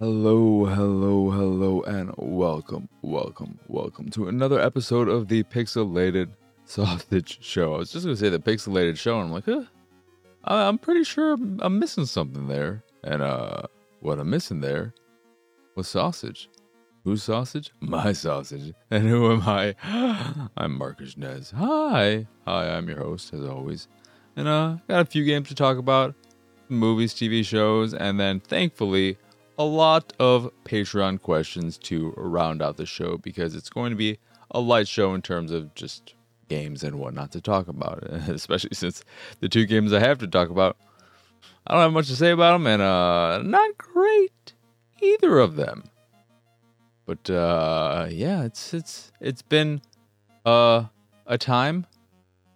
Hello, hello, hello, and welcome, welcome, welcome to another episode of the Pixelated Sausage Show. I was just gonna say the Pixelated Show, and I'm like, huh, I'm pretty sure I'm, I'm missing something there. And uh, what I'm missing there was sausage. Whose sausage? My sausage. And who am I? I'm Marcus Nez. Hi, hi, I'm your host as always, and uh, got a few games to talk about, movies, TV shows, and then thankfully a lot of Patreon questions to round out the show because it's going to be a light show in terms of just games and whatnot to talk about, especially since the two games I have to talk about, I don't have much to say about them, and uh, not great either of them. But uh, yeah, it's it's it's been uh, a time.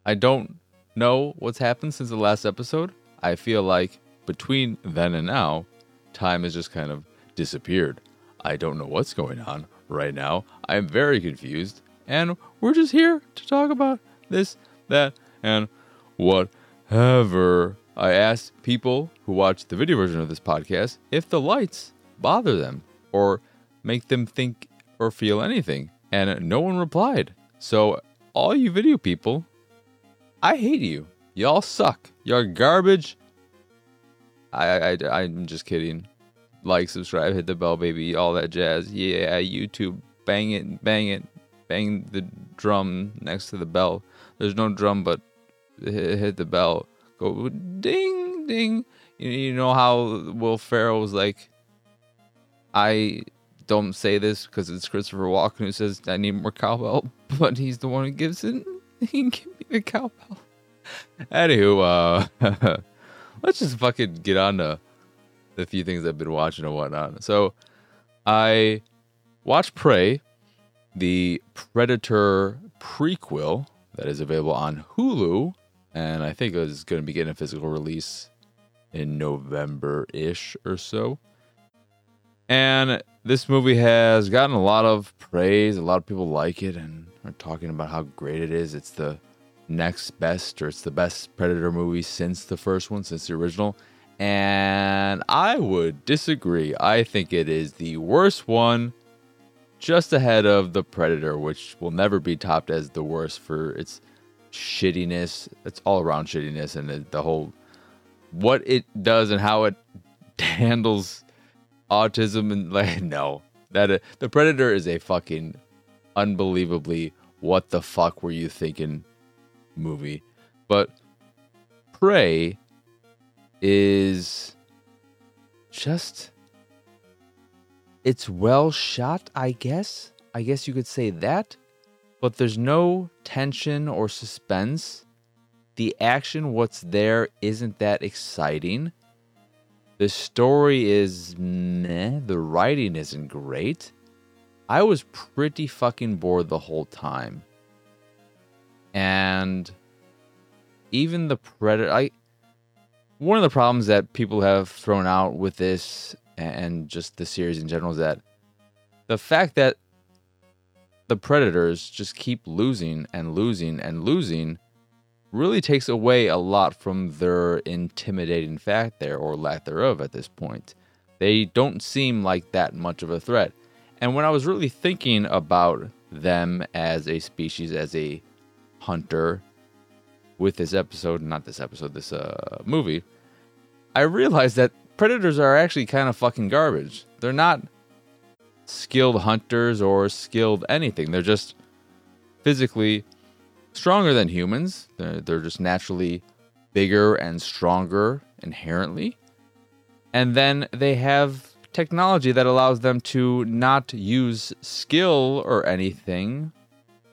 I don't know what's happened since the last episode. I feel like between then and now, time has just kind of disappeared. I don't know what's going on right now. I'm very confused. And we're just here to talk about this, that, and whatever. I asked people who watch the video version of this podcast if the lights bother them or make them think or feel anything. And no one replied. So, all you video people, I hate you. Y'all suck. You're garbage. I, I, I'm just kidding. Like, subscribe, hit the bell, baby, all that jazz. Yeah, YouTube, bang it, bang it, bang the drum next to the bell. There's no drum, but hit, the bell. Go ding, ding. You, you know how Will Ferrell was like, I don't say this because it's Christopher Walken who says I need more cowbell, but he's the one who gives it. He can give me the cowbell. Anywho, uh, let's just fucking get on to the few things I've been watching and whatnot. So, I watched Prey, the Predator prequel that is available on Hulu, and I think is going to be getting a physical release in November ish or so. And this movie has gotten a lot of praise. A lot of people like it and are talking about how great it is. It's the next best, or it's the best Predator movie since the first one, since the original. And I would disagree. I think it is the worst one, just ahead of the Predator, which will never be topped as the worst for its shittiness. It's all around shittiness and the, whole what it does and how it handles autism and like no that uh, the predator is a fucking unbelievably what the fuck were you thinking movie but prey is just it's well shot i guess i guess you could say that but there's no tension or suspense the action what's there isn't that exciting the story is meh. The writing isn't great. I was pretty fucking bored the whole time. And even the Predator, I one of the problems that people have thrown out with this and just the series in general is that the fact that the Predators just keep losing and losing and losing really takes away a lot from their intimidating fact there or lack thereof at this point. They don't seem like that much of a threat. And when I was really thinking about them as a species, as a hunter, with this episode, not this episode, this uh, movie, I realized that predators are actually kind of fucking garbage. They're not skilled hunters or skilled anything. They're just physically stronger than humans. They're, they're just naturally bigger and stronger inherently. And then they have technology that allows them to not use skill or anything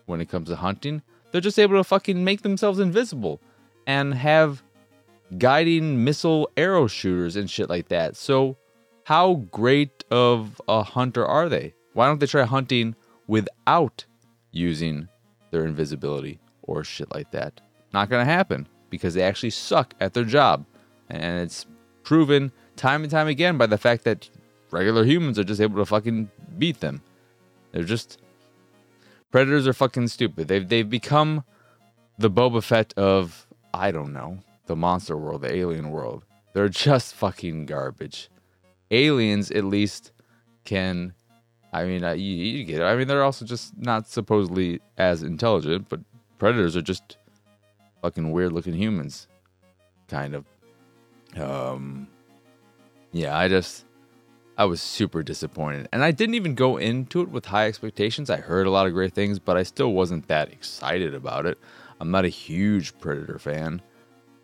when it comes to hunting. They're just able to fucking make themselves invisible and have guiding missile arrow shooters and shit like that. So, how great of a hunter are they? Why don't they try hunting without using their invisibility or shit like that? Not gonna happen because they actually suck at their job. And it's proven time and time again by the fact that regular humans are just able to fucking beat them. They're just predators are fucking stupid. They've they've become the Boba Fett of I don't know the monster world, the alien world. They're just fucking garbage. Aliens at least can. I mean, uh, you, you get it. I mean, they're also just not supposedly as intelligent, but predators are just fucking weird looking humans, kind of. Um, yeah, I just I was super disappointed. And I didn't even go into it with high expectations. I heard a lot of great things, but I still wasn't that excited about it. I'm not a huge Predator fan.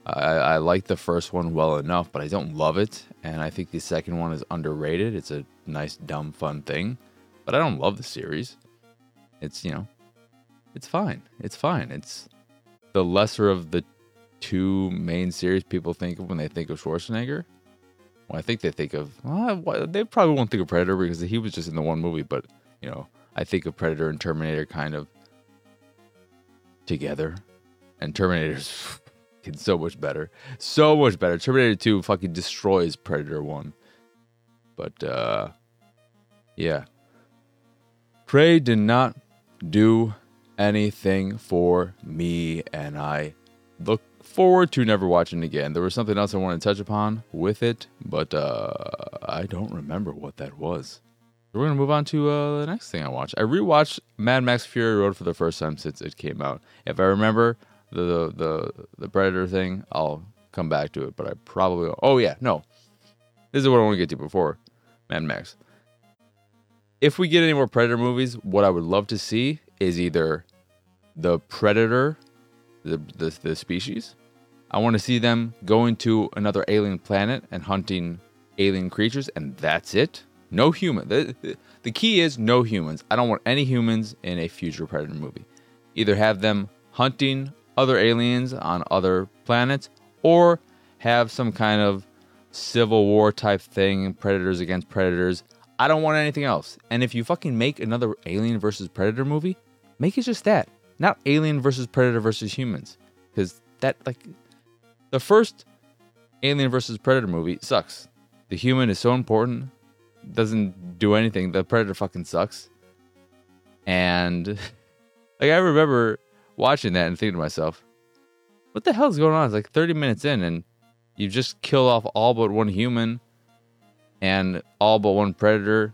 I, I like the first one well enough, but I don't love it. And I think the second one is underrated. It's a nice, dumb, fun thing. But I don't love the series. It's, you know, it's fine. It's fine. It's the lesser of the two main series people think of when they think of Schwarzenegger. I think they think of well, they probably won't think of Predator because he was just in the one movie, but you know, I think of Predator and Terminator kind of together, and Terminator's so much better, so much better. Terminator Two fucking destroys Predator One, but uh, yeah, Prey did not do anything for me, and I look forward to never watching again. There was something else I wanted to touch upon with it, but uh, I don't remember what that was. we're gonna move on to uh, the next thing I watched. I rewatched Mad Max Fury Road for the first time since it came out. If I remember the the the Predator thing, I'll come back to it. But I probably oh yeah no, this is what I want to get to before Mad Max. If we get any more Predator movies, what I would love to see is either the Predator, the the, the species, I want to see them going to another alien planet and hunting alien creatures, and that's it. No human. The, the key is no humans. I don't want any humans in a future Predator movie. Either have them hunting other aliens on other planets, or have some kind of civil war type thing, predators against predators. I don't want anything else. And if you fucking make another Alien versus Predator movie, make it just that. Not Alien versus Predator versus humans. Because that, like, the first Alien versus Predator movie sucks. The human is so important, doesn't do anything. The Predator fucking sucks. And like I remember watching that and thinking to myself, what the hell is going on? It's like 30 minutes in and you just kill off all but one human and all but one predator.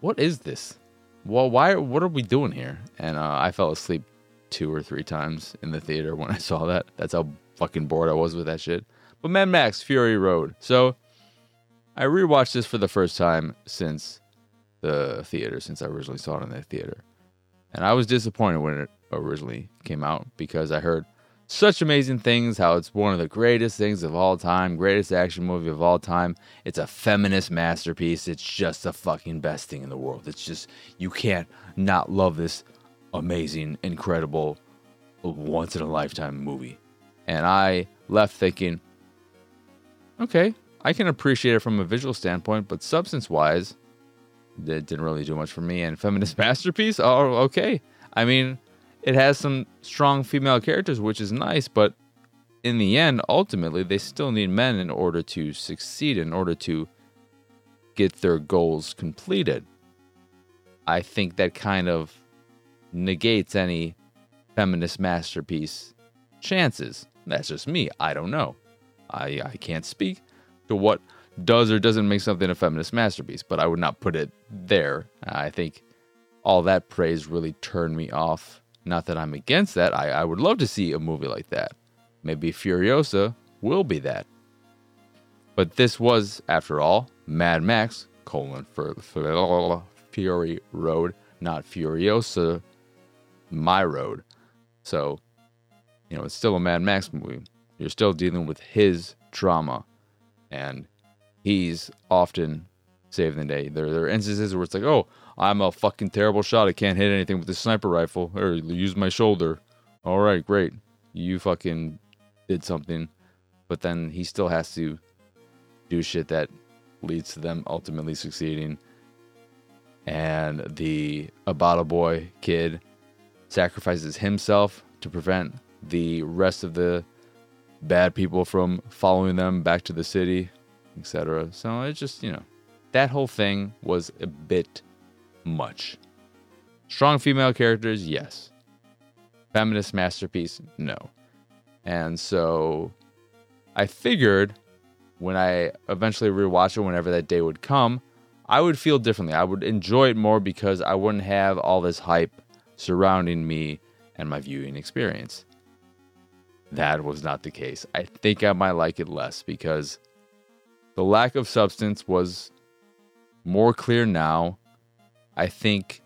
What is this? Well, why? What are we doing here? And uh, I fell asleep two or three times in the theater when I saw that. That's how fucking bored I was with that shit. But Mad Max Fury Road. So I rewatched this for the first time since the theater, since I originally saw it in the theater. And I was disappointed when it originally came out because I heard such amazing things how it's one of the greatest things of all time, greatest action movie of all time. It's a feminist masterpiece. It's just the fucking best thing in the world. It's just, you can't not love this amazing, incredible, once in a lifetime movie. And I left thinking, okay, I can appreciate it from a visual standpoint, but substance wise, it didn't really do much for me. And feminist masterpiece, oh, okay. I mean, it has some strong female characters, which is nice, but in the end, ultimately, they still need men in order to succeed, in order to get their goals completed. I think that kind of negates any feminist masterpiece chances. That's just me. I don't know. I, I can't speak to what does or doesn't make something a feminist masterpiece, but I would not put it there. I think all that praise really turned me off. Not that I'm against that. I, I would love to see a movie like that. Maybe Furiosa will be that. But this was, after all, Mad Max, colon, for, for Fury Road, not Furiosa, my road. So you know, it's still a Mad Max movie. You're still dealing with his trauma, and he's often saving the day. There, there are instances where it's like, oh, I'm a fucking terrible shot. I can't hit anything with the sniper rifle, or use my shoulder. All right, great. You fucking did something, but then he still has to do shit that leads to them ultimately succeeding. And the Abata boy kid sacrifices himself to prevent the rest of the bad people from following them back to the city, etc. So it's just, you know, that whole thing was a bit much. Strong female characters, yes. Feminist masterpiece, no. And so I figured when I eventually rewatch it, whenever that day would come, I would feel differently. I would enjoy it more because I wouldn't have all this hype surrounding me and my viewing experience. That was not the case. I think I might like it less because the lack of substance was more clear now. I think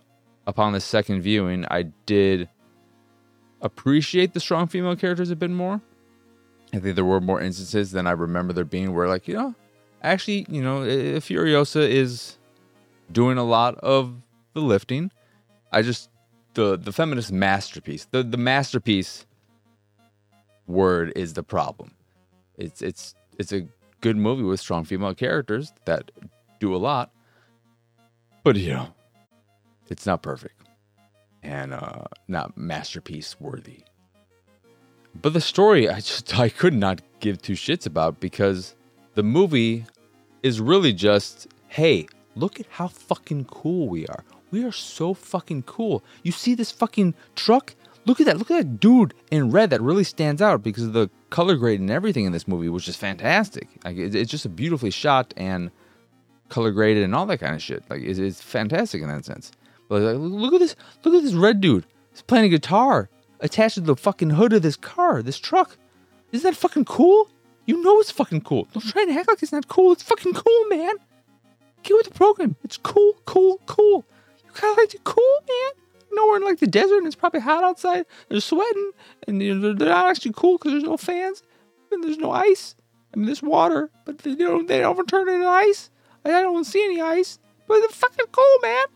upon the second viewing, I did appreciate the strong female characters a bit more. I think there were more instances than I remember there being where, like, you know, actually, you know, Furiosa is doing a lot of the lifting. I just the the feminist masterpiece, the the masterpiece word is the problem. It's it's it's a good movie with strong female characters that do a lot, but you know, it's not perfect and uh, not masterpiece worthy. But the story, I just I could not give two shits about because the movie is really just, hey, look at how fucking cool we are. We are so fucking cool. You see this fucking truck? Look at that. Look at that dude in red that really stands out because of the color grade and everything in this movie was just fantastic. Like it's just a beautifully shot and color graded and all that kind of shit. Like it's, it's fantastic in that sense. But like, look at this. Look at this red dude. He's playing a guitar attached to the fucking hood of this car, this truck. Isn't that fucking cool? You know it's fucking cool. Don't try to act like it's not cool. It's fucking cool, man. Get with the program. It's cool, cool, cool. You kind of like it cool, man. You in like the desert and it's probably hot outside. They're sweating and you know, they're not actually cool because there's no fans and there's no ice. I mean, there's water, but they don't they don't turn into ice. I don't see any ice, but they're fucking cool, man.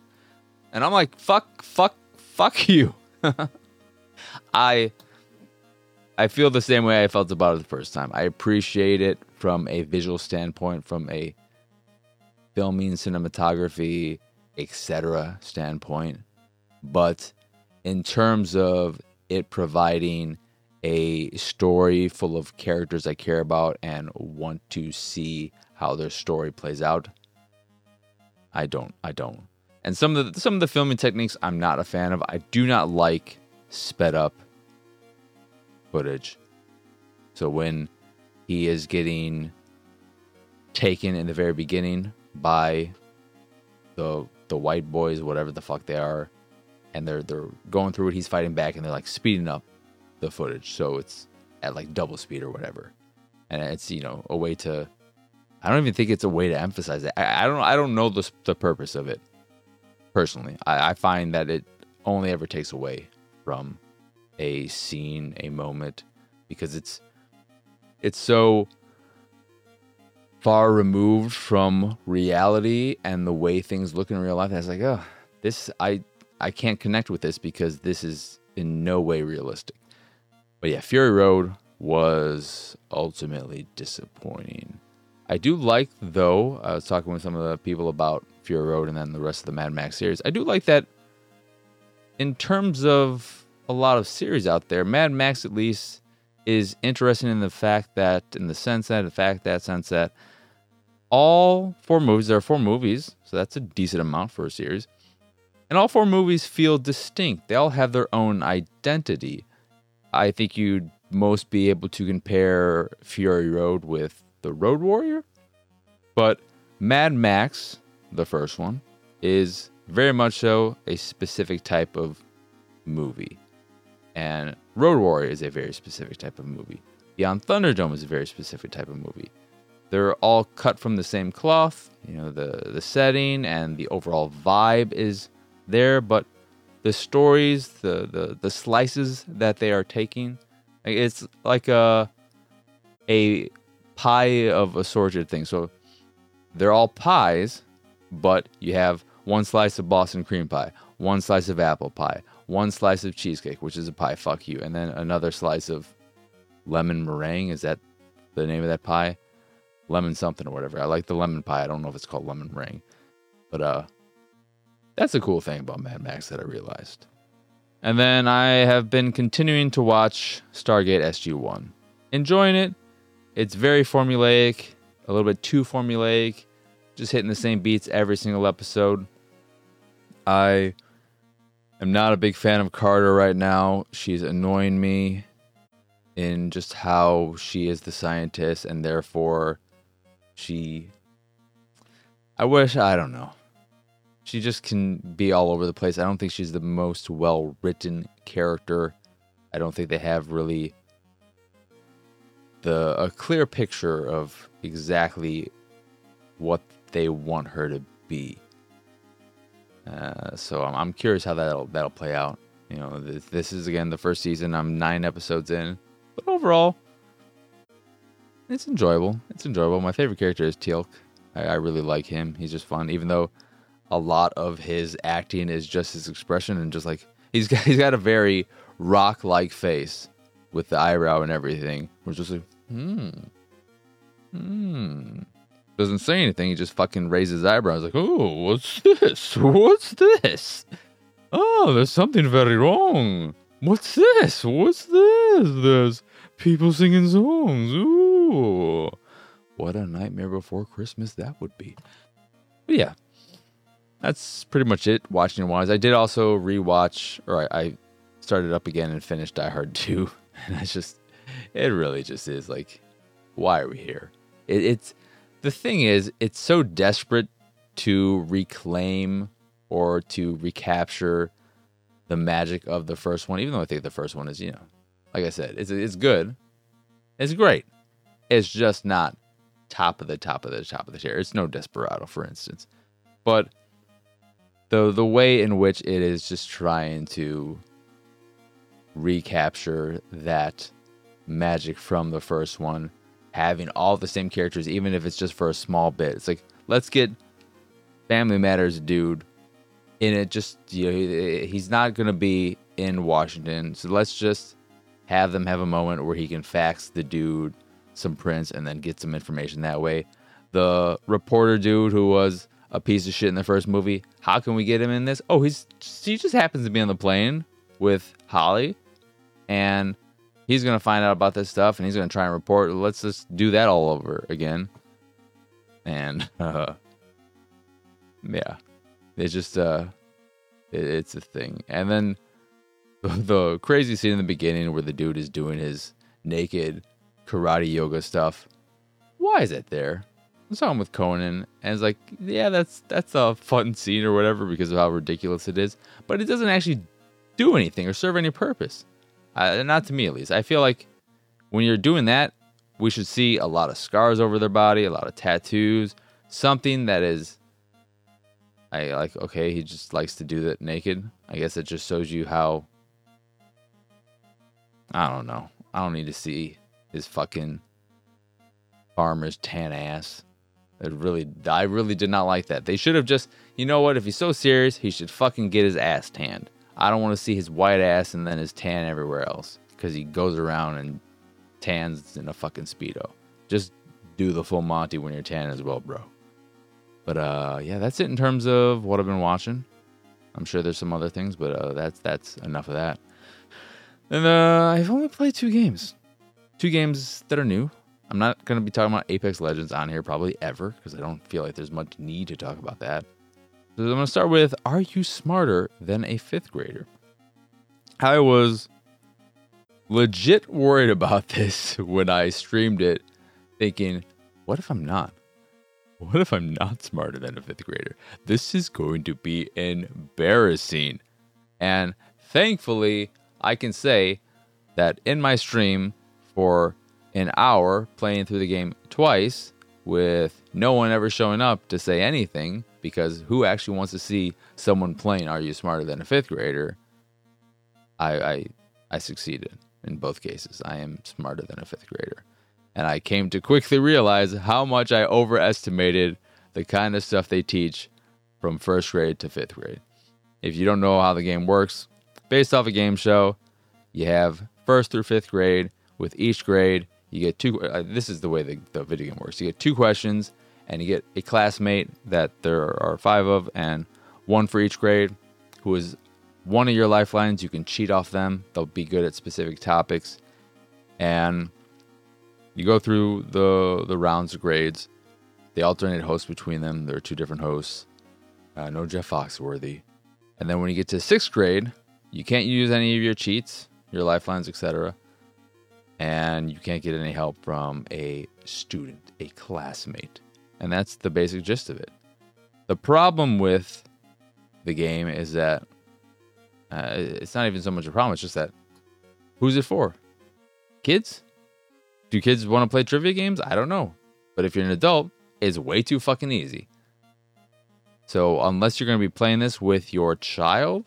And I'm like, fuck, fuck, fuck you. I I feel the same way I felt about it the first time. I appreciate it from a visual standpoint, from a filming, cinematography, etc. standpoint. But in terms of it providing a story full of characters I care about and want to see how their story plays out, I don't. I don't. And some of the some of the filming techniques I'm not a fan of. I do not like sped up footage. So when he is getting taken in the very beginning by the the white boys, whatever the fuck they are, and they're they're going through it, he's fighting back, and they're like speeding up the footage, so it's at like double speed or whatever, and it's you know a way to. I don't even think it's a way to emphasize it. I, I don't I don't know the the purpose of it. Personally, I, I find that it only ever takes away from a scene, a moment, because it's it's so far removed from reality and the way things look in real life. Was like, oh, this I I can't connect with this because this is in no way realistic. But yeah, Fury Road was ultimately disappointing. I do like though, I was talking with some of the people about Fury Road and then the rest of the Mad Max series. I do like that in terms of a lot of series out there, Mad Max at least is interesting in the fact that, in the sense that, the fact that, sense that, all four movies, there are four movies, so that's a decent amount for a series. And all four movies feel distinct. They all have their own identity. I think you'd most be able to compare Fury Road with The Road Warrior. But Mad Max, the first one, is very much so a specific type of movie. And Road Warrior is a very specific type of movie. Beyond Thunderdome is a very specific type of movie. They're all cut from the same cloth. You know, the the setting and the overall vibe is there, but the stories, the the, the slices that they are taking, it's like a a pie of assorted things. So they're all pies, but you have one slice of Boston cream pie, one slice of apple pie, one slice of cheesecake, which is a pie, fuck you, and then another slice of lemon meringue. Is that the name of that pie? Lemon something or whatever. I like the lemon pie. I don't know if it's called lemon meringue. But uh that's a cool thing about Mad Max that I realized. And then I have been continuing to watch Stargate SG1. Enjoying it. It's very formulaic, a little bit too formulaic, just hitting the same beats every single episode. I am not a big fan of Carter right now. She's annoying me in just how she is the scientist and therefore she I wish I don't know. She just can be all over the place. I don't think she's the most well written character. I don't think they have really the a clear picture of exactly what they want her to be. Uh, so I'm, I'm curious how that'll that'll play out. You know, this, this is again the first season. I'm nine episodes in, but overall, it's enjoyable. It's enjoyable. My favorite character is Teal'c. I, I really like him. He's just fun, even though a lot of his acting is just his expression and just like he's got he's got a very rock like face with the eyebrow and everything. We're just like, hmm. Hmm. Doesn't say anything, he just fucking raises his eyebrows like, oh, what's this? What's this? Oh, there's something very wrong. What's this? What's this? There's people singing songs. Ooh. What a nightmare before Christmas that would be. But yeah, that's pretty much it watching wise. I did also rewatch, or I, I started up again and finished Die Hard 2. And I just, it really just is like, why are we here? It, it's, the thing is, it's so desperate to reclaim or to recapture the magic of the first one, even though I think the first one is, you know, like I said, it's, it's good. It's great. It's just not top of the top of the top of the tier. It's no Desperado, for instance. But the the way in which it is just trying to recapture that magic from the first one, having all the same characters, even if it's just for a small bit. It's like let's get Family Matters dude in it. Just you know, he's not gonna be in Washington, so let's just have them have a moment where he can fax the dude some prints and then get some information that way. The reporter dude who was a piece of shit in the first movie. How can we get him in this? Oh, he's he just happens to be on the plane with Holly, and he's gonna find out about this stuff, and he's gonna try and report. Let's just do that all over again. And uh, yeah, it's just uh, it, it's a thing. And then the, the crazy scene in the beginning where the dude is doing his naked karate yoga stuff. Why is it there? Saw him with Conan, and it's like, yeah, that's that's a fun scene or whatever because of how ridiculous it is. But it doesn't actually do anything or serve any purpose. Uh, not to me, at least. I feel like when you're doing that, we should see a lot of scars over their body, a lot of tattoos, something that is. I like. Okay, he just likes to do that naked. I guess it just shows you how. I don't know. I don't need to see his fucking farmer's tan ass. It really, I really did not like that. They should have just, you know what? If he's so serious, he should fucking get his ass tanned. I don't want to see his white ass and then his tan everywhere else because he goes around and tans in a fucking speedo. Just do the full Monty when you're tan as well, bro. But uh, yeah, that's it in terms of what I've been watching. I'm sure there's some other things, but uh, that's that's enough of that. And uh, I've only played two games, two games that are new. I'm not going to be talking about Apex Legends on here probably ever because I don't feel like there's much need to talk about that. So I'm going to start with Are you smarter than a fifth grader? I was legit worried about this when I streamed it, thinking, what if I'm not? What if I'm not smarter than a fifth grader? This is going to be embarrassing. And thankfully, I can say that in my stream for an hour playing through the game twice with no one ever showing up to say anything because who actually wants to see someone playing Are You Smarter Than a Fifth Grader? I, I, I succeeded in both cases. I am smarter than a fifth grader. And I came to quickly realize how much I overestimated the kind of stuff they teach from first grade to fifth grade. If you don't know how the game works, based off a game show, you have first through fifth grade. With each grade, you get two. Uh, this is the way the, the video game works. You get two questions, and you get a classmate that there are five of, and one for each grade, who is one of your lifelines. You can cheat off them. They'll be good at specific topics, and you go through the the rounds of grades. They alternate hosts between them. There are two different hosts. Uh, no Jeff Foxworthy. And then when you get to sixth grade, you can't use any of your cheats, your lifelines, etc and you can't get any help from a student, a classmate. And that's the basic gist of it. The problem with the game is that uh, it's not even so much a problem. It's just that who's it for? Kids? Do kids want to play trivia games? I don't know. But if you're an adult, it's way too fucking easy. So unless you're going to be playing this with your child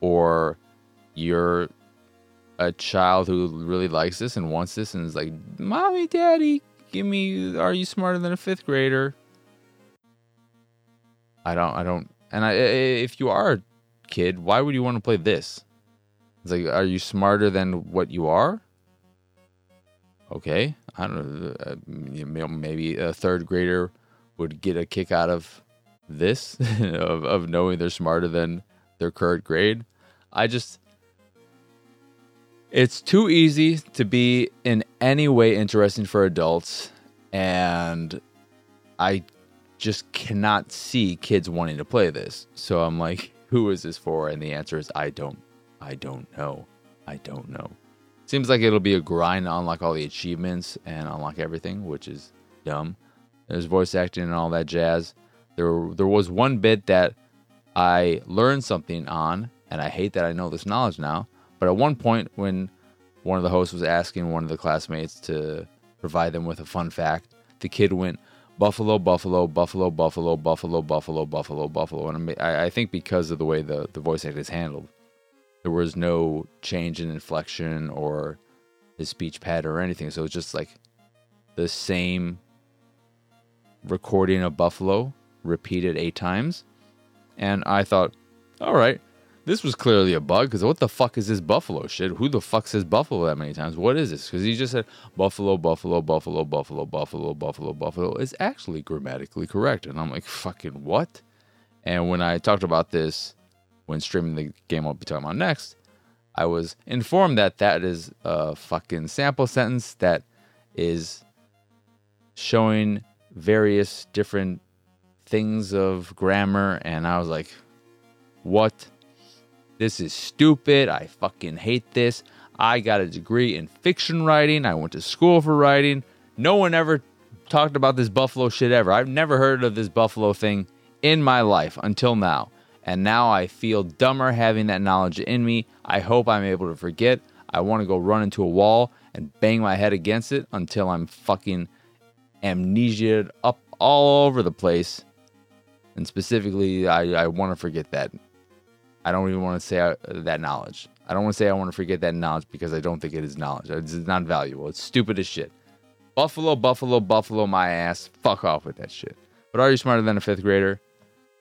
or you're a child who really likes this and wants this and is like, "Mommy, Daddy, give me are you smarter than a 5th grader?" I don't I don't and I if you are a kid, why would you want to play this? It's like, are you smarter than what you are? Okay, I don't know. Uh, maybe a third grader would get a kick out of this, of, of knowing they're smarter than their current grade. I just, it's too easy to be in any way interesting for adults. And I just cannot see kids wanting to play this. So I'm like, who is this for? And the answer is, I don't, I don't know. I don't know. Seems like it'll be a grind to unlock all the achievements and unlock everything, which is dumb. There's voice acting and all that jazz. There, there was one bit that I learned something on, and I hate that I know this knowledge now. But at one point, when one of the hosts was asking one of the classmates to provide them with a fun fact, the kid went Buffalo, Buffalo, Buffalo, Buffalo, Buffalo, Buffalo, Buffalo, Buffalo, and I, think because of the way the the voice act is handled, there was no change in inflection or his speech pattern or anything. So it's just like the same recording of Buffalo repeated eight times. And I thought, all right, this was clearly a bug because what the fuck is this Buffalo shit? Who the fuck says Buffalo that many times? What is this? Because he just said Buffalo, Buffalo, Buffalo, Buffalo, Buffalo, Buffalo, Buffalo is actually grammatically correct. And I'm like, fucking what? And when I talked about this when streaming the game I'll be talking about next, I was informed that that is a fucking sample sentence that is showing various different things of grammar. And I was like, what? This is stupid. I fucking hate this. I got a degree in fiction writing. I went to school for writing. No one ever talked about this Buffalo shit ever. I've never heard of this Buffalo thing in my life until now and now I feel dumber having that knowledge in me. I hope I'm able to forget. I want to go run into a wall and bang my head against it until I'm fucking amnesia up all over the place. And specifically, I, I want to forget that. I don't even want to say I, uh, that knowledge. I don't want to say I want to forget that knowledge because I don't think it is knowledge. It's not valuable. It's stupid as shit. Buffalo, Buffalo, Buffalo, my ass. Fuck off with that shit. But are you smarter than a fifth grader?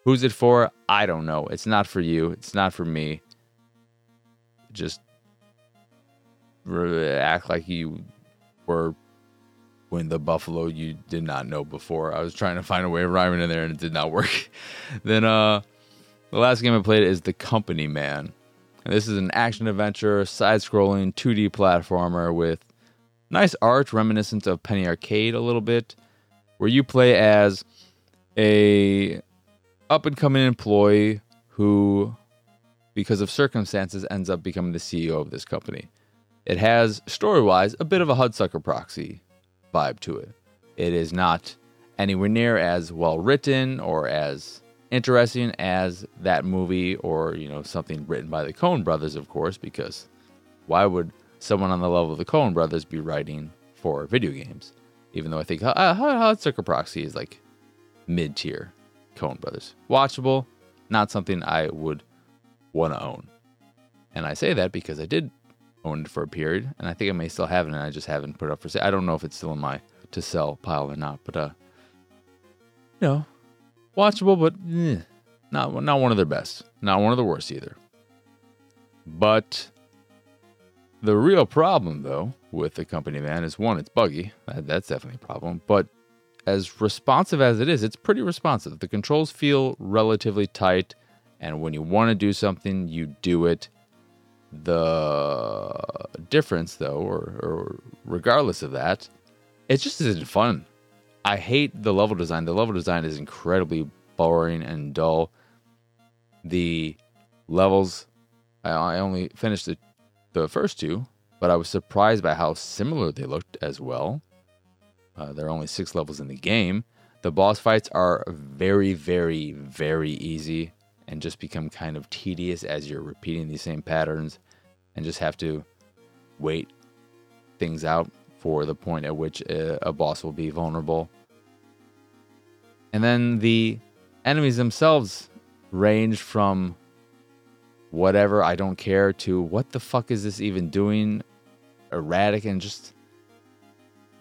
Who's it for? I don't know. It's not for you. It's not for me. Just act like you were when the buffalo you did not know before. I was trying to find a way of rhyming in there and it did not work. then uh the last game I played is The Company Man. And this is an action adventure, side scrolling 2D platformer with nice art reminiscent of Penny Arcade a little bit, where you play as a up and coming employee who, because of circumstances, ends up becoming the CEO of this company. It has, story wise, a bit of a Hudsucker proxy vibe to it. It is not anywhere near as well written or as interesting as that movie or, you know, something written by the Coen brothers, of course, because why would someone on the level of the Coen brothers be writing for video games? Even though I think uh, Hudsucker Proxy is like mid tier. Coen Brothers. Watchable, not something I would want to own. And I say that because I did own it for a period, and I think I may still have it, and I just haven't put it up for sale. I don't know if it's still in my to sell pile or not, but uh, know, watchable, but eh, not not one of their best, not one of the worst either. But the real problem, though, with the company man is one, it's buggy. That, that's definitely a problem. But as responsive as it is, it's pretty responsive. The controls feel relatively tight, and when you want to do something, you do it. The difference, though, or, or regardless of that, it just isn't fun. I hate the level design. The level design is incredibly boring and dull. The levels, I only finished the, the first two, but I was surprised by how similar they looked as well. Uh, there are only six levels in the game. The boss fights are very, very, very easy and just become kind of tedious as you're repeating these same patterns and just have to wait things out for the point at which a, a boss will be vulnerable. And then the enemies themselves range from whatever, I don't care, to what the fuck is this even doing? Erratic and just.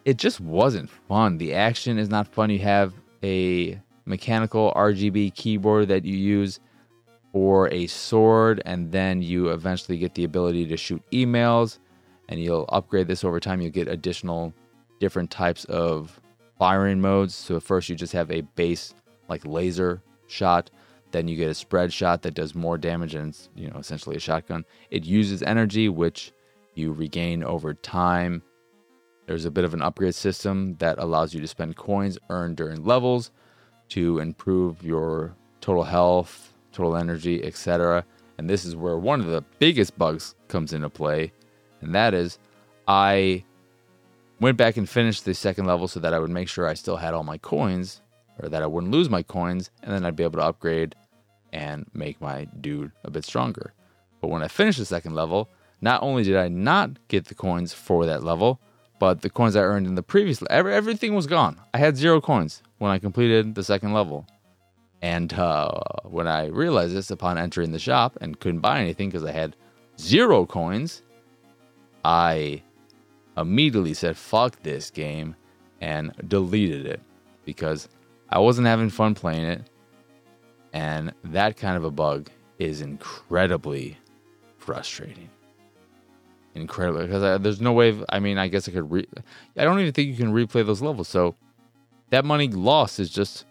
It just wasn't fun. The action is not fun. You have a mechanical RGB keyboard that you use for a sword, and then you eventually get the ability to shoot emails, and you'll upgrade this over time. You'll get additional different types of firing modes. So first you just have a base like laser shot, then you get a spread shot that does more damage and it's, you know, essentially a shotgun. It uses energy which you regain over time. There's a bit of an upgrade system that allows you to spend coins earned during levels to improve your total health, total energy, etc. And this is where one of the biggest bugs comes into play, and that is I went back and finished the second level so that I would make sure I still had all my coins or that I wouldn't lose my coins, and then I'd be able to upgrade and make my dude a bit stronger. But when I finished the second level, not only did I not get the coins for that level, but the coins I earned in the previous every, everything was gone. I had zero coins when I completed the second level. And uh, when I realized this upon entering the shop and couldn't buy anything because I had zero coins, I immediately said, fuck this game and deleted it because I wasn't having fun playing it. And that kind of a bug is incredibly frustrating. Incredibly, because there's no way. Of, I mean, I guess I could. Re- I don't even think you can replay those levels. So that money lost is just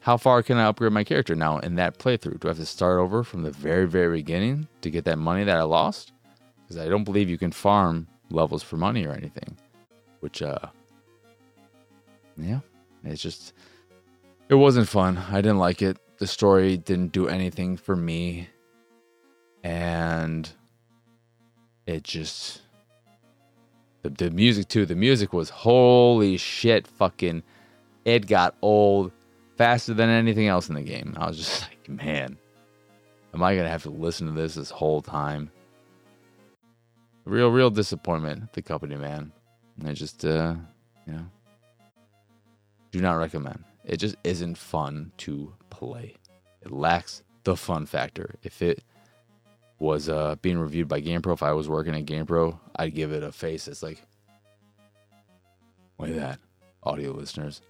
how far can I upgrade my character now in that playthrough? Do I have to start over from the very, very beginning to get that money that I lost? Because I don't believe you can farm levels for money or anything. Which, uh, yeah, it's just, it wasn't fun. I didn't like it. The story didn't do anything for me. And it just, the, the music too, the music was holy shit, fucking, it got old faster than anything else in the game. I was just like, man, am I going to have to listen to this this whole time? Real, real disappointment. The company, man. I just, uh, you know, do not recommend. It just isn't fun to play. It lacks the fun factor. If it was uh, being reviewed by GamePro, if I was working at GamePro, I'd give it a face It's like, at that, audio listeners.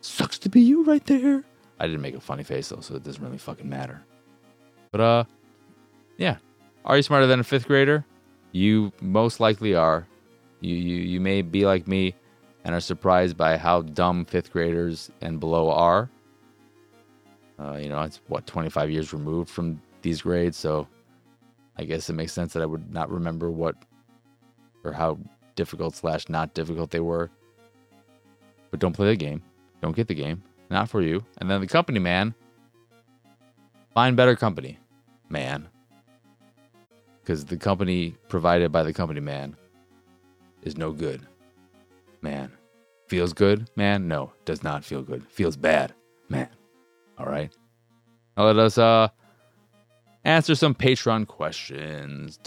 Sucks to be you right there. I didn't make a funny face though, so it doesn't really fucking matter. But uh, yeah. Are you smarter than a fifth grader? You most likely are. You, you, you may be like me and are surprised by how dumb fifth graders and below are. Uh, you know, it's what, 25 years removed from these grades, so I guess it makes sense that I would not remember what or how difficult slash not difficult they were. But don't play the game. Don't get the game. Not for you. And then the company man, find better company, man because the company provided by the company man is no good. Man. Feels good? Man, no, does not feel good. Feels bad. Man. All right. Now let us uh answer some Patreon questions.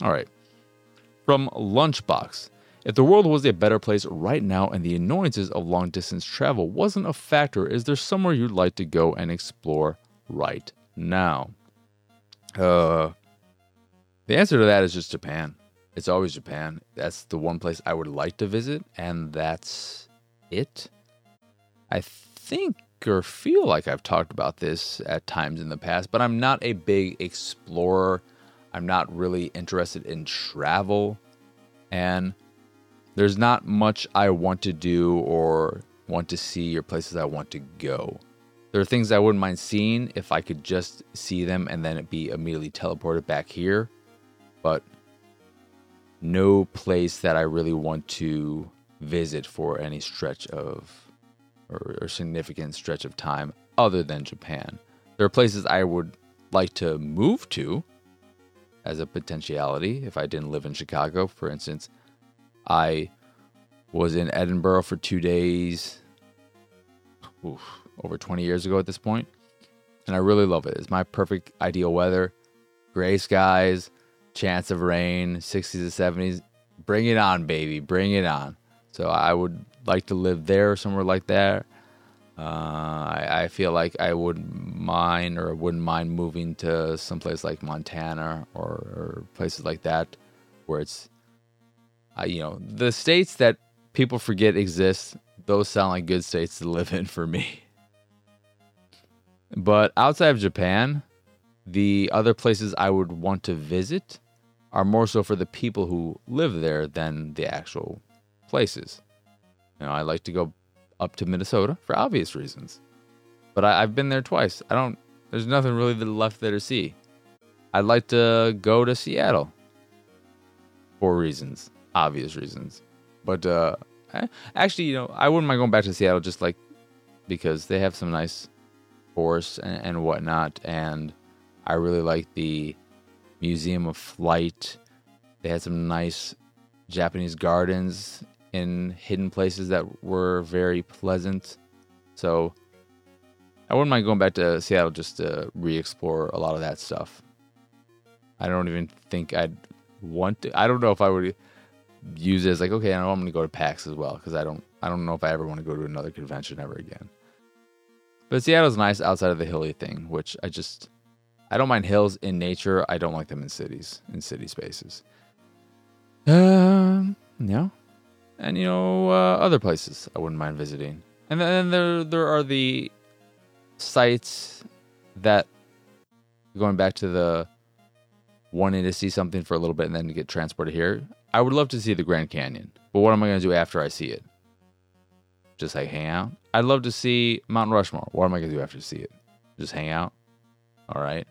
All right. From Lunchbox. If the world was a better place right now and the annoyances of long distance travel wasn't a factor, is there somewhere you'd like to go and explore right now? Uh, the answer to that is just Japan. It's always Japan. That's the one place I would like to visit, and that's it. I think or feel like I've talked about this at times in the past, but I'm not a big explorer. I'm not really interested in travel. And there's not much I want to do or want to see or places I want to go. There are things I wouldn't mind seeing if I could just see them and then be immediately teleported back here. But no place that I really want to visit for any stretch of or, or significant stretch of time other than Japan. There are places I would like to move to as a potentiality if I didn't live in Chicago. For instance, I was in Edinburgh for two days, oof, over 20 years ago at this point, and I really love it. It's my perfect ideal weather: gray skies, chance of rain, 60s to 70s. Bring it on, baby! Bring it on. So I would like to live there, somewhere like that. Uh, I, I, feel like I wouldn't mind or wouldn't mind moving to someplace like Montana or, or places like that, where it's, uh, you know, the states that people forget exist. Those sound like good states to live in for me. But outside of Japan, the other places I would want to visit are more so for the people who live there than the actual places. You know, I like to go up to Minnesota for obvious reasons. But I, have been there twice. I don't. There's nothing really left there to see. I'd like to go to Seattle for reasons, obvious reasons. But uh, actually, you know, I wouldn't mind going back to Seattle just like because they have some nice forests and, and whatnot, and I really like the Museum of Flight. They had some nice Japanese gardens in hidden places that were very pleasant. So I wouldn't mind going back to Seattle just to re-explore a lot of that stuff. I don't even think I'd want to. I don't know if I would use it as like, okay, I'm going to go to PAX as well because I don't. I don't know if I ever want to go to another convention ever again. But Seattle's nice outside of the hilly thing, which I just I don't mind hills in nature. I don't like them in cities, in city spaces. Um, yeah and you know uh, other places I wouldn't mind visiting. And then there there are the sites that going back to the wanting to see something for a little bit and then to get transported here. I would love to see the Grand Canyon, but what am I going to do after I see it? Just like hang out. I'd love to see Mount Rushmore. What am I going to do after I see it? Just hang out. All right.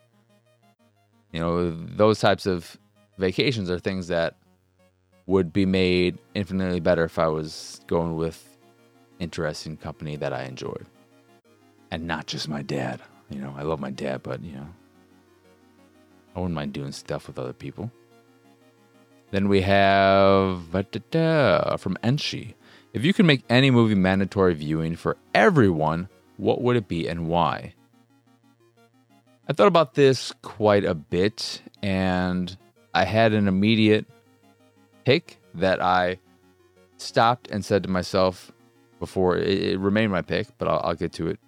You know those types of vacations are things that would be made infinitely better if I was going with interesting company that I enjoyed. And not just my dad. You know, I love my dad, but, you know, I wouldn't mind doing stuff with other people. Then we have from Enshi. If you could make any movie mandatory viewing for everyone, what would it be and why? I thought about this quite a bit, and I had an immediate pick that I stopped and said to myself before it, it remained my pick, but I'll, I'll get to it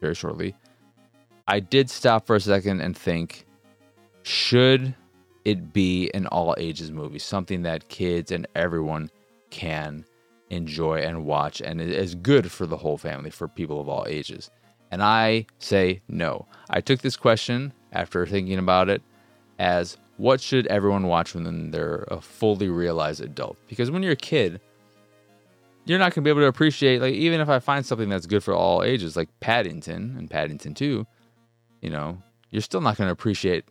very shortly. I did stop for a second and think, should it be an all ages movie, something that kids and everyone can enjoy and watch and is good for the whole family, for people of all ages? And I say no. I took this question after thinking about it as what should everyone watch when they're a fully realized adult? Because when you're a kid, you're not going to be able to appreciate, like, even if I find something that's good for all ages, like Paddington and Paddington 2, you know, you're still not going to appreciate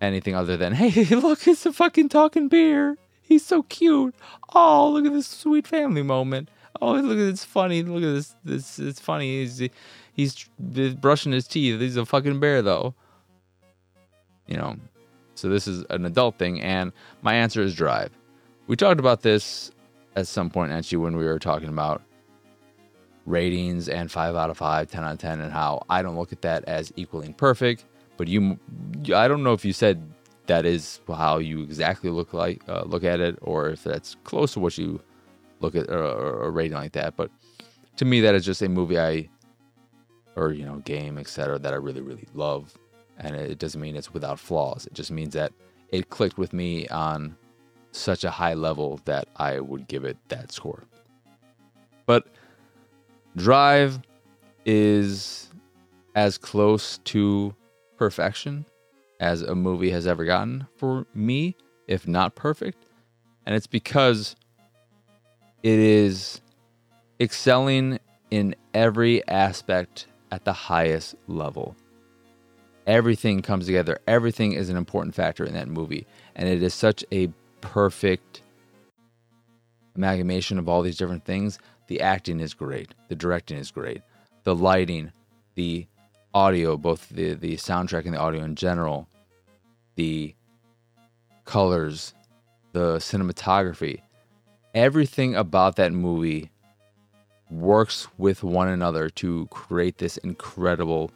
anything other than, hey, look, it's a fucking talking bear. He's so cute. Oh, look at this sweet family moment. Oh, look at this funny. Look at this. This it's funny. He's he's brushing his teeth. He's a fucking bear, though. You know, so this is an adult thing, and my answer is Drive. We talked about this at some point, actually, when we were talking about ratings and 5 out of 5, 10 out of 10, and how I don't look at that as equaling perfect. But you, I don't know if you said that is how you exactly look like uh, look at it, or if that's close to what you look at or, or a rating like that. But to me, that is just a movie I, or you know, game, etc., that I really, really love and it doesn't mean it's without flaws. It just means that it clicked with me on such a high level that I would give it that score. But Drive is as close to perfection as a movie has ever gotten for me, if not perfect. And it's because it is excelling in every aspect at the highest level everything comes together. Everything is an important factor in that movie. And it is such a perfect amalgamation of all these different things. The acting is great. The directing is great. The lighting, the audio, both the, the soundtrack and the audio in general, the colors, the cinematography. everything about that movie works with one another to create this incredible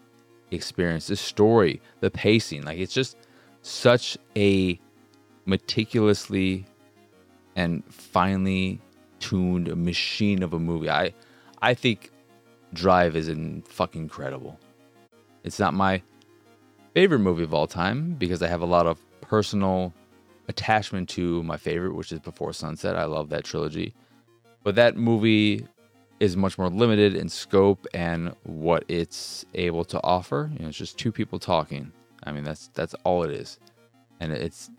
experience. The story, the pacing, like it's just such a meticulously and finely tuned machine of a movie. I I think Drive is in fucking incredible. It's not my favorite movie of all time because I have a lot of personal attachment to my favorite, which is Before Sunset. I love that trilogy. But that movie is much more limited in scope and what it's able to offer. You know, it's just two people talking. I mean, that's that's all it is, and it's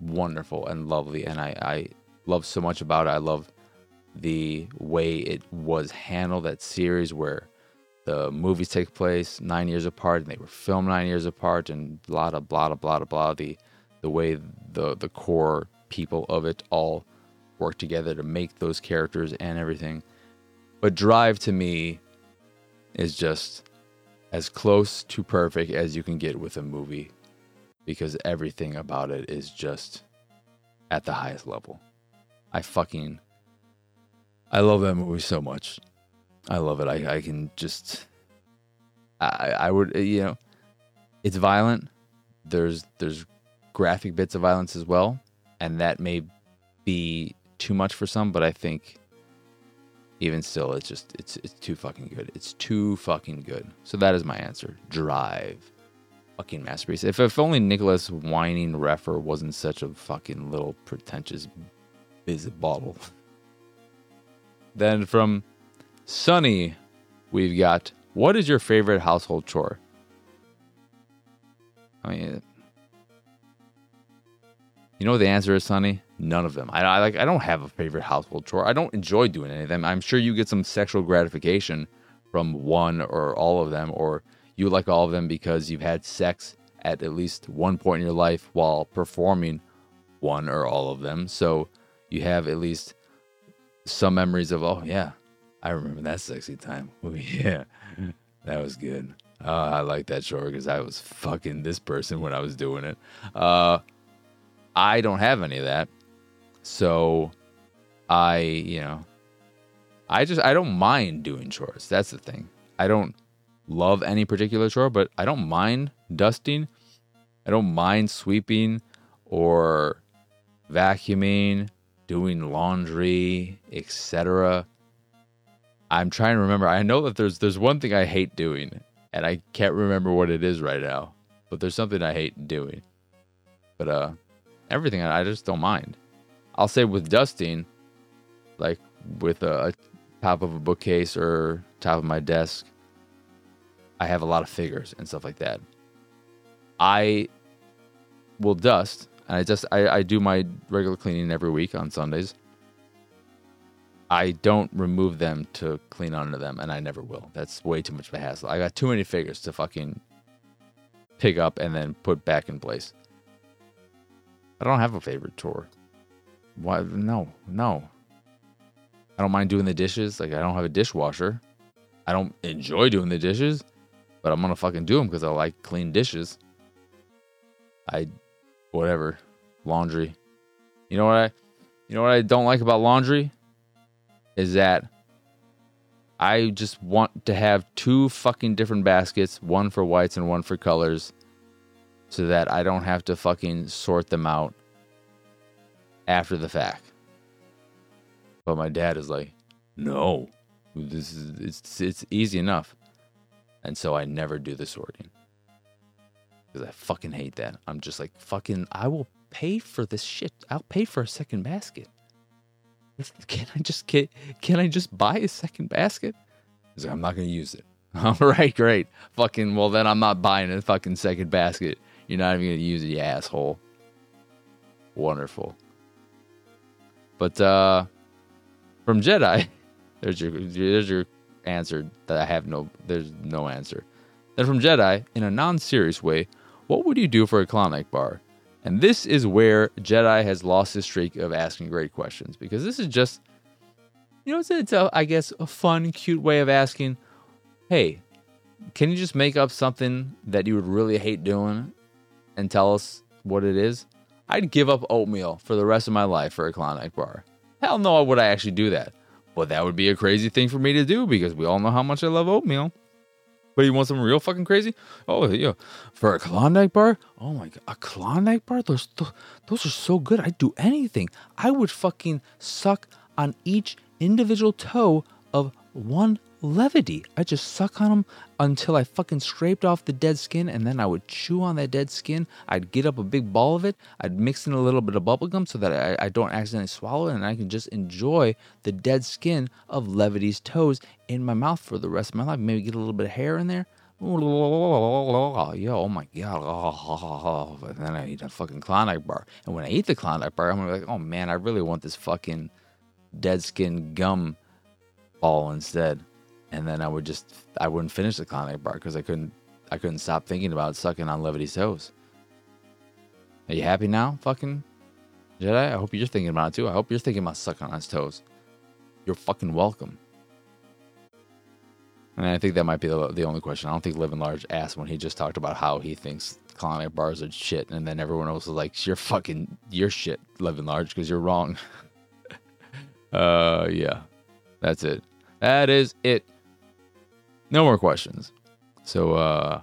wonderful and lovely. And I, I love so much about it. I love the way it was handled. That series where the movies take place nine years apart, and they were filmed nine years apart, and blah blah blah blah blah blah. The the way the the core people of it all work together to make those characters and everything but Drive to me is just as close to perfect as you can get with a movie because everything about it is just at the highest level. I fucking I love that movie so much. I love it. I, I can just I I would eh, you know it's violent. There's there's graphic bits of violence as well, and that may be too much for some, but I think even still, it's just it's it's too fucking good. It's too fucking good. So that is my answer. Drive. Fucking masterpiece. If if only Nicholas Whining Refn wasn't such a fucking little pretentious biz bottle. then from Sunny, we've got what is your favorite household chore? I mean, you know the answer is, Sunny? None of them. I, I, like. I don't have a favorite household chore. I don't enjoy doing any of them. I'm sure you get some sexual gratification from one or all of them, or you like all of them because you've had sex at at least one point in your life while performing one or all of them. So you have at least some memories of, oh yeah, I remember that sexy time. Oh yeah, that was good. Uh, I like that chore because I was fucking this person when I was doing it. Uh, I don't have any of that. So I, you know, I just I don't mind doing chores. That's the thing. I don't love any particular chore, but I don't mind dusting. I don't mind sweeping or vacuuming, doing laundry, etc. I'm trying to remember. I know that there's there's one thing I hate doing, and I can't remember what it is right now. But there's something I hate doing. But uh everything I just don't mind. I'll say with dusting, like with a, a top of a bookcase or top of my desk, I have a lot of figures and stuff like that. I will dust, and I just I, I do my regular cleaning every week on Sundays. I don't remove them to clean under them, and I never will. That's way too much of a hassle. I got too many figures to fucking pick up and then put back in place. I don't have a favorite tour. Why? No, no. I don't mind doing the dishes. Like I don't have a dishwasher. I don't enjoy doing the dishes, but I'm gonna fucking do them because I like clean dishes. I, whatever, laundry. You know what I, you know what I don't like about laundry, is that I just want to have two fucking different baskets, one for whites and one for colors, so that I don't have to fucking sort them out after the fact. But my dad is like, no, this is it's it's easy enough, and so I never do the sorting because I fucking hate that. I'm just like fucking. I will pay for this shit. I'll pay for a second basket. Can I just can, can I just buy a second basket? He's like, I'm not gonna use it. All right, great. Fucking well, then I'm not buying a fucking second basket. You're not even gonna use it, you asshole. Wonderful. But uh, from Jedi, there's your there's your answer that I have no there's no answer. Then from Jedi, in a non-serious way, what would you do for a Klondike bar? And this is where Jedi has lost his streak of asking great questions because this is just, you know, it's, it's a, I guess a fun, cute way of asking, hey, can you just make up something that you would really hate doing and tell us what it is? I'd give up oatmeal for the rest of my life for a Klondike bar. Hell no, I would I actually do that? But that would be a crazy thing for me to do because we all know how much I love oatmeal. But you want something real fucking crazy? Oh yeah, for a Klondike bar? Oh my god, a Klondike bar? Those those are so good. I'd do anything. I would fucking suck on each individual toe of one levity. I just suck on them until I fucking scraped off the dead skin, and then I would chew on that dead skin. I'd get up a big ball of it. I'd mix in a little bit of bubblegum so that I, I don't accidentally swallow it, and I can just enjoy the dead skin of Levity's toes in my mouth for the rest of my life. Maybe get a little bit of hair in there. Yeah, oh my god. And then I eat a fucking Klondike bar. And when I eat the Klondike bar, I'm gonna be like, oh man, I really want this fucking dead skin gum ball instead and then I would just I wouldn't finish the Klondike bar because I couldn't I couldn't stop thinking about sucking on Levity's toes. Are you happy now, fucking Jedi? I hope you're thinking about it too. I hope you're thinking about sucking on his toes. You're fucking welcome. And I think that might be the, the only question. I don't think Living Large asked when he just talked about how he thinks Klondike bars are shit, and then everyone else was like, "You're fucking, you're shit, Living Large, because you're wrong." uh, yeah, that's it. That is it. No more questions. So, uh,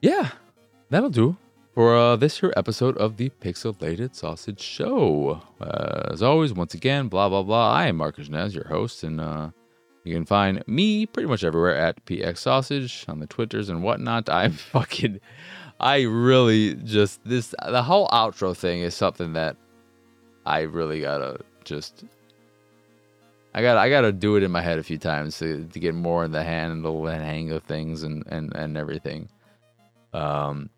yeah, that'll do for uh, this here episode of the Pixelated Sausage Show. Uh, as always, once again, blah, blah, blah. I am Marcus Nez, your host, and uh, you can find me pretty much everywhere at PX Sausage on the Twitters and whatnot. I'm fucking, I really just, this, the whole outro thing is something that I really gotta just I got I got to do it in my head a few times to, to get more in the handle and hang of things and and and everything. Um,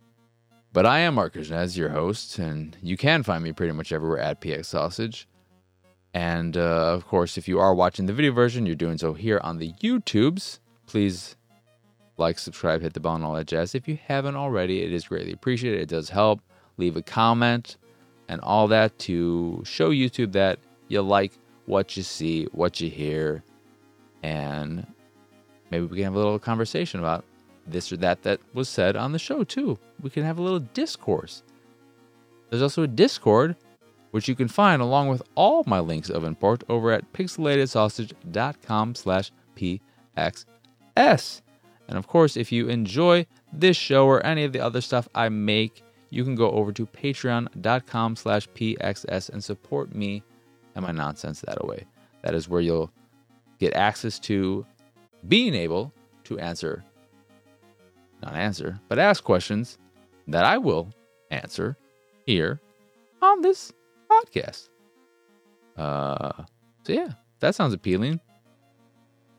but I am Marcus as your host, and you can find me pretty much everywhere at PX Sausage. And uh, of course, if you are watching the video version, you're doing so here on the YouTubes. Please like, subscribe, hit the bell, and all that jazz. If you haven't already, it is greatly appreciated. It does help. Leave a comment and all that to show YouTube that you like what you see, what you hear, and maybe we can have a little conversation about this or that that was said on the show too. We can have a little discourse. There's also a Discord, which you can find along with all my links of import over at pixelatedsausage.com slash pxs. And of course, if you enjoy this show or any of the other stuff I make, you can go over to patreon.com slash pxs and support me and my nonsense that away. That is where you'll get access to being able to answer, not answer, but ask questions that I will answer here on this podcast. Uh, so yeah, that sounds appealing.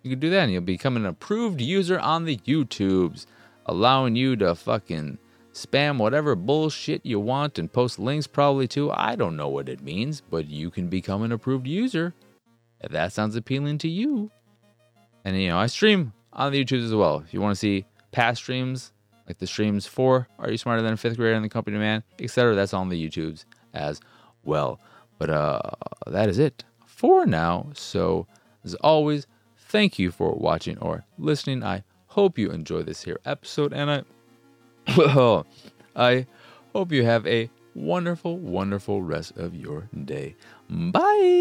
You can do that and you'll become an approved user on the YouTubes, allowing you to fucking spam whatever bullshit you want and post links probably to. I don't know what it means, but you can become an approved user if that sounds appealing to you. And you know, I stream on the YouTube as well. If you want to see past streams, like the streams for Are You Smarter Than a Fifth Grader and the Company Man, etc., that's on the YouTubes as well. But uh that is it for now. So as always, thank you for watching or listening. I hope you enjoy this here episode and I well, I hope you have a wonderful, wonderful rest of your day. Bye.